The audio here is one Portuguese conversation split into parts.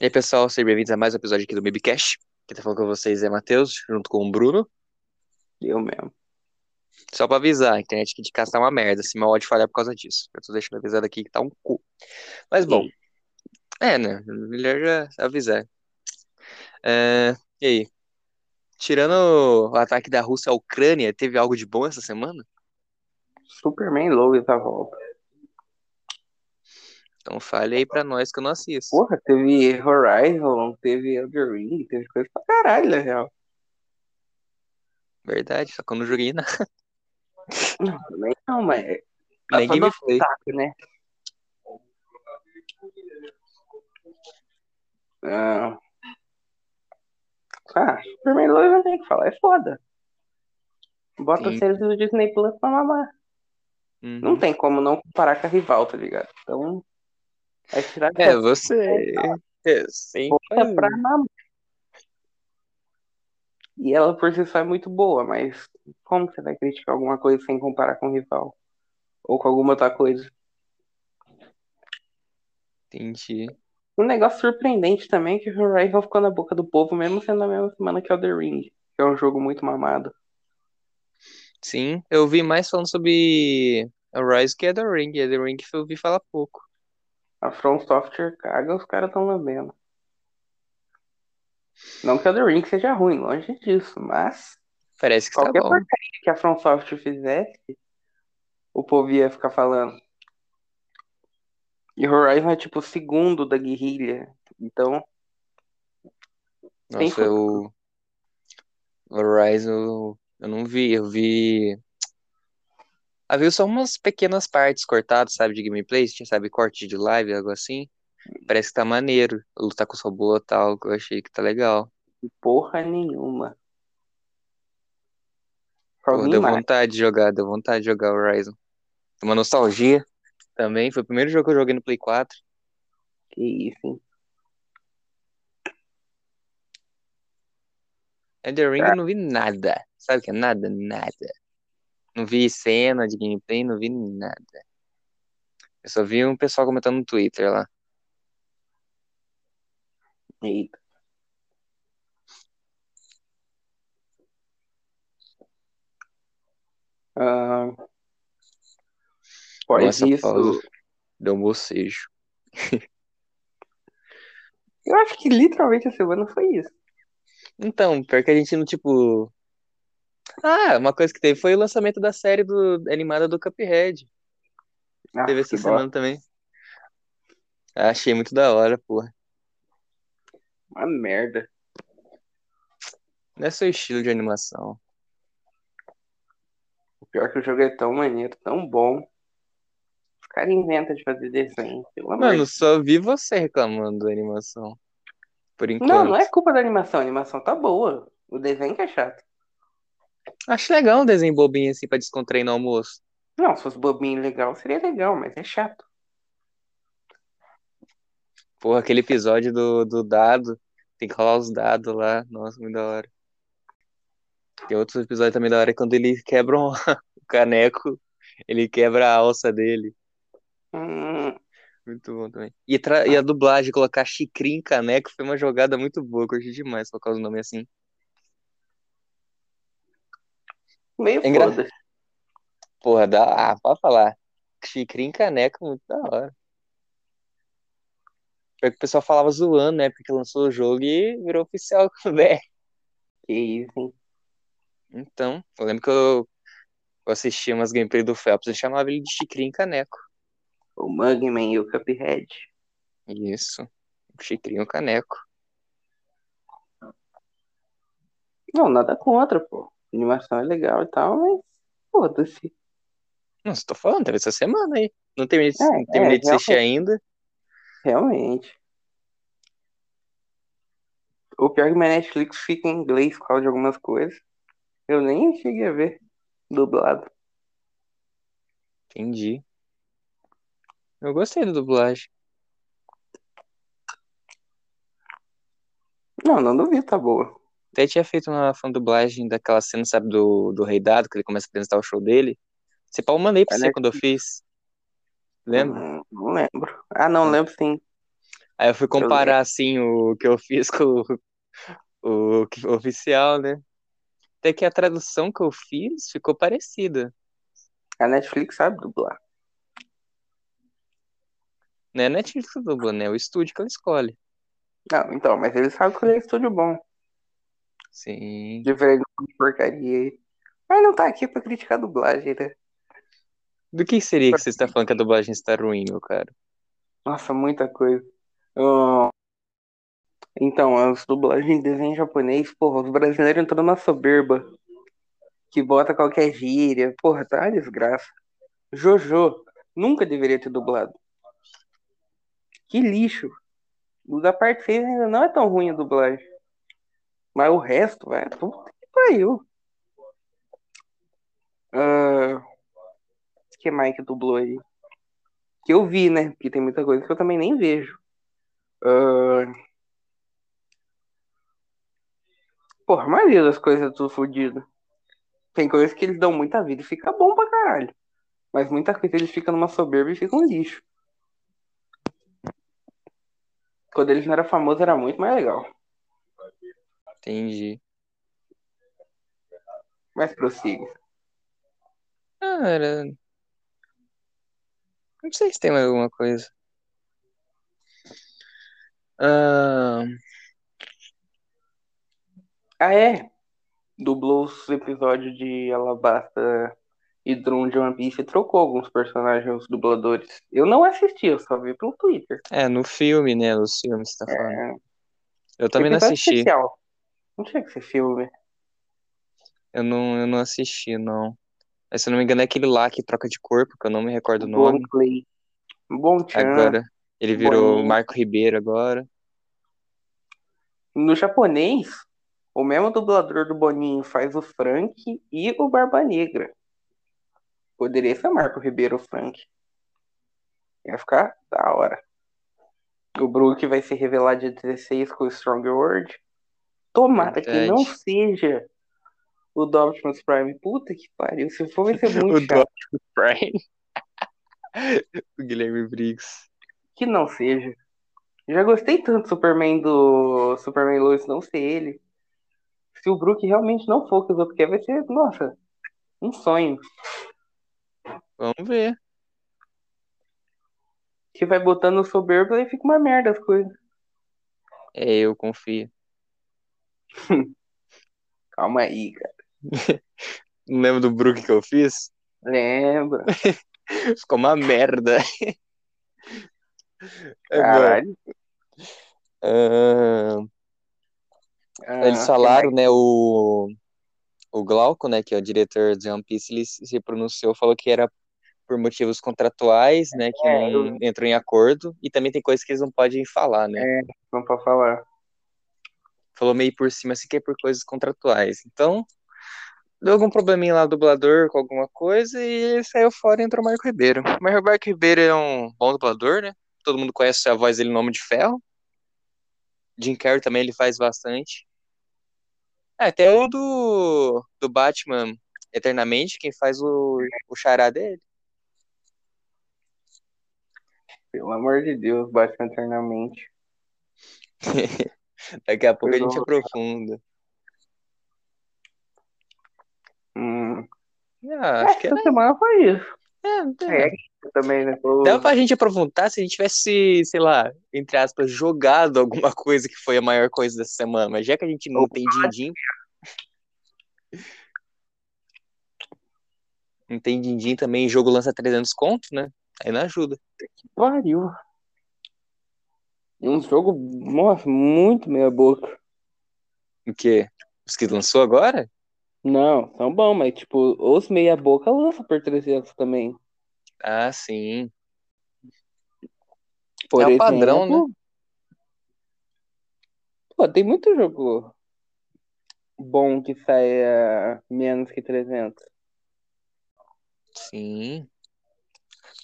E aí, pessoal, sejam bem-vindos a mais um episódio aqui do Mibcast. Quem tá falando com vocês é Matheus, junto com o Bruno. Eu mesmo. Só pra avisar, a internet aqui de casa tá uma merda, se mal pode falhar por causa disso. Eu tô deixando avisado aqui que tá um cu. Mas bom, é, né? Melhor já avisar. É, e aí? Tirando o ataque da Rússia à Ucrânia, teve algo de bom essa semana? Superman Lois à volta. Então fale aí pra nós que eu não assisto. Porra, teve Horizon, teve Elder Ring, teve coisa pra caralho, na real. Verdade, só que eu não joguei nada. Não, também não, mas. tá Nem gameplay. saco, né? Ah, ah, Superman Lois não tem o que falar, é foda. Bota Sim. a série do Disney Plus pra mamar. Uhum. Não tem como não comparar com a rival, tá ligado? Então, vai tirar É, você. É, sim. Bota pra mamar. E ela por si só é muito boa, mas como você vai criticar alguma coisa sem comparar com o rival? Ou com alguma outra coisa? Entendi. Um negócio surpreendente também é que o Horizon ficou na boca do povo, mesmo sendo na mesma semana que Elder Ring, que é um jogo muito mamado. Sim, eu vi mais falando sobre a Rise que é da Ring. É da Ring eu vi falar pouco. A From Software caga, os caras estão lambendo. Não que Elder Ring seja ruim, longe disso, mas Parece que tá qualquer bom. porcaria que a From Software fizesse, o povo ia ficar falando. E Horizon é tipo o segundo da guerrilha. Então, Nossa, eu. Horizon eu não vi. Eu vi. Viu só umas pequenas partes cortadas, sabe, de gameplay, tinha, sabe, corte de live, algo assim. Parece que tá maneiro. Lutar com os robôs e tal, que eu achei que tá legal. porra nenhuma. Pô, deu mais. vontade de jogar, deu vontade de jogar Horizon. Uma nostalgia também. Foi o primeiro jogo que eu joguei no Play 4. Que isso, hein? Elden Ring eu não vi nada. Sabe o que é nada? Nada. Não vi cena de gameplay, não vi nada. Eu só vi um pessoal comentando no Twitter lá. Eita. Ah, após Nossa, isso. Deu um bocejo. eu acho que literalmente a semana foi isso. Então, pior que a gente não, tipo. Ah, uma coisa que teve foi o lançamento da série do, animada do Cuphead. Ah, Teve essa semana bosta. também. Ah, Achei muito da hora, porra. Uma merda. Não é seu estilo de animação. O pior é que o jogo é tão maneiro, tão bom. Os caras inventam de fazer desenho. Pelo amor Mano, de só vi você reclamando da animação. Por enquanto. Não, não é culpa da animação. A animação tá boa. O desenho que é chato. Acho legal um desenho bobinho assim pra descontrair no almoço. Não, se fosse bobinho legal, seria legal, mas é chato. Porra, aquele episódio do, do dado. Tem que rolar os dados lá. Nossa, muito da hora. Tem outro episódio também da hora quando ele quebra um- o caneco. Ele quebra a alça dele. Hum, Muito bom também. E, tra- e a dublagem, colocar em caneco foi uma jogada muito boa. Eu curti demais colocar os nomes assim. Meio É engra- foda. Porra, dá. Ah, pode falar. Xicrim em caneco, muito da hora. Pior que o pessoal falava zoando, né? Porque lançou o jogo e virou oficial com o BR. Que isso, hein? Então, eu lembro que eu, eu assistia umas gameplays do Phelps e chamava ele de Chicrin em Caneco. O Mugman e o Cuphead. Isso. Chicrin o Caneco. Não, nada contra, pô. Animação é legal e tal, mas foda-se. Você tô falando, teve essa semana aí. Não terminei de, É, não terminei é, de assistir ainda. Realmente. O pior é que minha Netflix fica em inglês por causa de algumas coisas. Eu nem cheguei a ver dublado. Entendi. Eu gostei da dublagem. Não, não duvido, tá boa. Até tinha feito uma dublagem daquela cena, sabe, do, do Rei Dado, que ele começa a apresentar o show dele. Você pau, eu mandei pra É você quando eu fiz. Lembra? Hum, Não lembro. Ah, não, lembro sim. Aí eu fui comparar, assim, o que eu fiz com o, o o oficial, né? Até que a tradução que eu fiz ficou parecida. A Netflix sabe dublar. Né? A Netflix que dubla, né? O estúdio que ela escolhe. Não, então, mas eles sabem que ele é estúdio bom. Sim. Diferente de porcaria aí. Mas não tá aqui pra criticar a dublagem, né? Do que seria que você está falando que a dublagem está ruim, meu cara? Nossa, muita coisa. Ah, Então, as dublagens de desenho japonês, porra, os brasileiros entram numa soberba. Que bota qualquer gíria. Porra, tá uma desgraça. Jojo, nunca deveria ter dublado. Que lixo. Da parte 6 ainda não é tão ruim a dublagem. Mas o resto, vai, puta que pariu. Ah, que mais que dublou aí? Que eu vi, né? Porque tem muita coisa que eu também nem vejo. Ah, porra, a maioria das coisas é tudo fodido. Tem coisas que eles dão muita vida e fica bom pra caralho. Mas muita coisa eles ficam numa soberba e ficam um lixo. Quando eles não eram famosos era muito mais legal. Entendi. Mas prossiga. Cara. Não sei se tem mais alguma coisa. Ah, Ah, é? Dublou os episódios de Alabasta e Drum de One Piece e trocou alguns personagens, os dubladores. Eu não assisti, eu só vi pelo Twitter. é, no filme, né? Nos filmes, você tá falando. É, Eu também não assisti. especial. Não tinha que ser filme. Eu não, eu não assisti, não. Mas, se eu não me engano, é aquele lá que troca de corpo, que eu não me recordo o nome. Bom Clay. Bom Chan. Agora, ele virou Boninho. Marco Ribeiro agora. No japonês, o mesmo dublador do Boninho faz o Frank e o Barba Negra. Poderia ser Marco Ribeiro o Frank. Ia ficar da hora. O Brook vai se revelar dia 16 com o Strong World. Tomara que não seja o do Optimus Prime. Puta que pariu. Se for, vai ser muito O chato. do Prime. o Guilherme Briggs. Que não seja. Já gostei tanto do Superman do Superman Lois não ser ele. Se o Brook realmente não for o que os outros querem, vai ser, nossa, um sonho. Vamos ver. Que vai botando soberba e fica uma merda as coisas. É, eu confio. Calma aí, cara. Não lembro do Brook que eu fiz? Lembra? Ficou uma merda. É. Caralho. Ah, Ah, eles falaram, né, o, o Glauco, né, que é o diretor de One Piece, ele se pronunciou, falou que era por motivos contratuais, né, que É, não entrou em acordo, e também tem coisas que eles não podem falar, né. Não pode falar. Falou meio por cima, assim, que é por coisas contratuais. Então, deu algum probleminha lá do dublador com alguma coisa, e ele saiu fora e entrou o Marco Ribeiro. Mas o Marco Ribeiro é um bom dublador, né, todo mundo conhece a voz dele, Nome de Ferro. Jim Carrey também ele faz bastante. É, até o do, do Batman Eternamente, quem faz o, o chará dele. Pelo amor de Deus, Batman eternamente. Daqui a pouco a gente aprofunda. Hum. Ah, acho que Essa era. semana foi isso. É, É, também, né? Foi- Dava pra gente aprofundar se a gente tivesse, sei lá, entre aspas, jogado alguma coisa que foi a maior coisa dessa semana. Mas já que a gente não tem din-din. Não tem din-din também, jogo lança 300 conto, né? Aí não ajuda. Pariu. Um jogo, nossa, muito meia boca. O quê? Os que lançou agora? Não, são bons, mas tipo, os meia boca lança por 300 também. Ah, sim. Por É o padrão, exemplo, Pô, tem muito jogo bom que sai a menos que 300. Sim.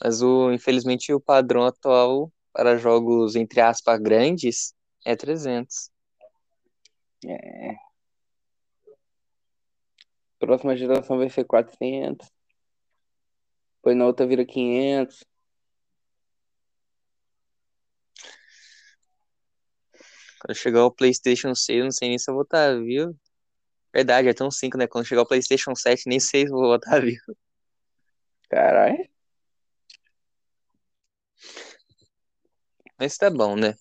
Mas o, infelizmente o padrão atual para jogos, entre aspas, grandes é 300. É. Próxima geração vai ser 400. Depois na outra vira 500. Quando chegar o PlayStation 6, eu não sei nem se eu vou estar vivo. Verdade, é tão 5, né? Quando chegar o PlayStation 7, nem sei se eu vou estar vivo. Caralho. Mas tá bom, né?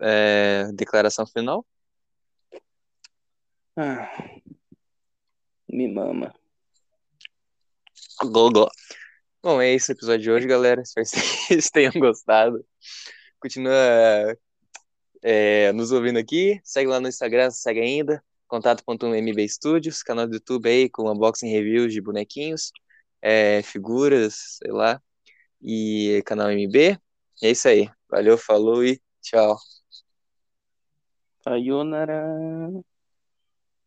É, declaração final? Ah, me mama. Go, go. Bom, é esse o episódio de hoje, galera. Espero que vocês tenham gostado. Continua é, nos ouvindo aqui. Segue lá no Instagram, se segue ainda. Contato.mb Studios, canal do YouTube aí com unboxing reviews de bonequinhos, é, figuras, sei lá. E canal MB. É isso aí. Valeu, falou e tchau. Sayonara.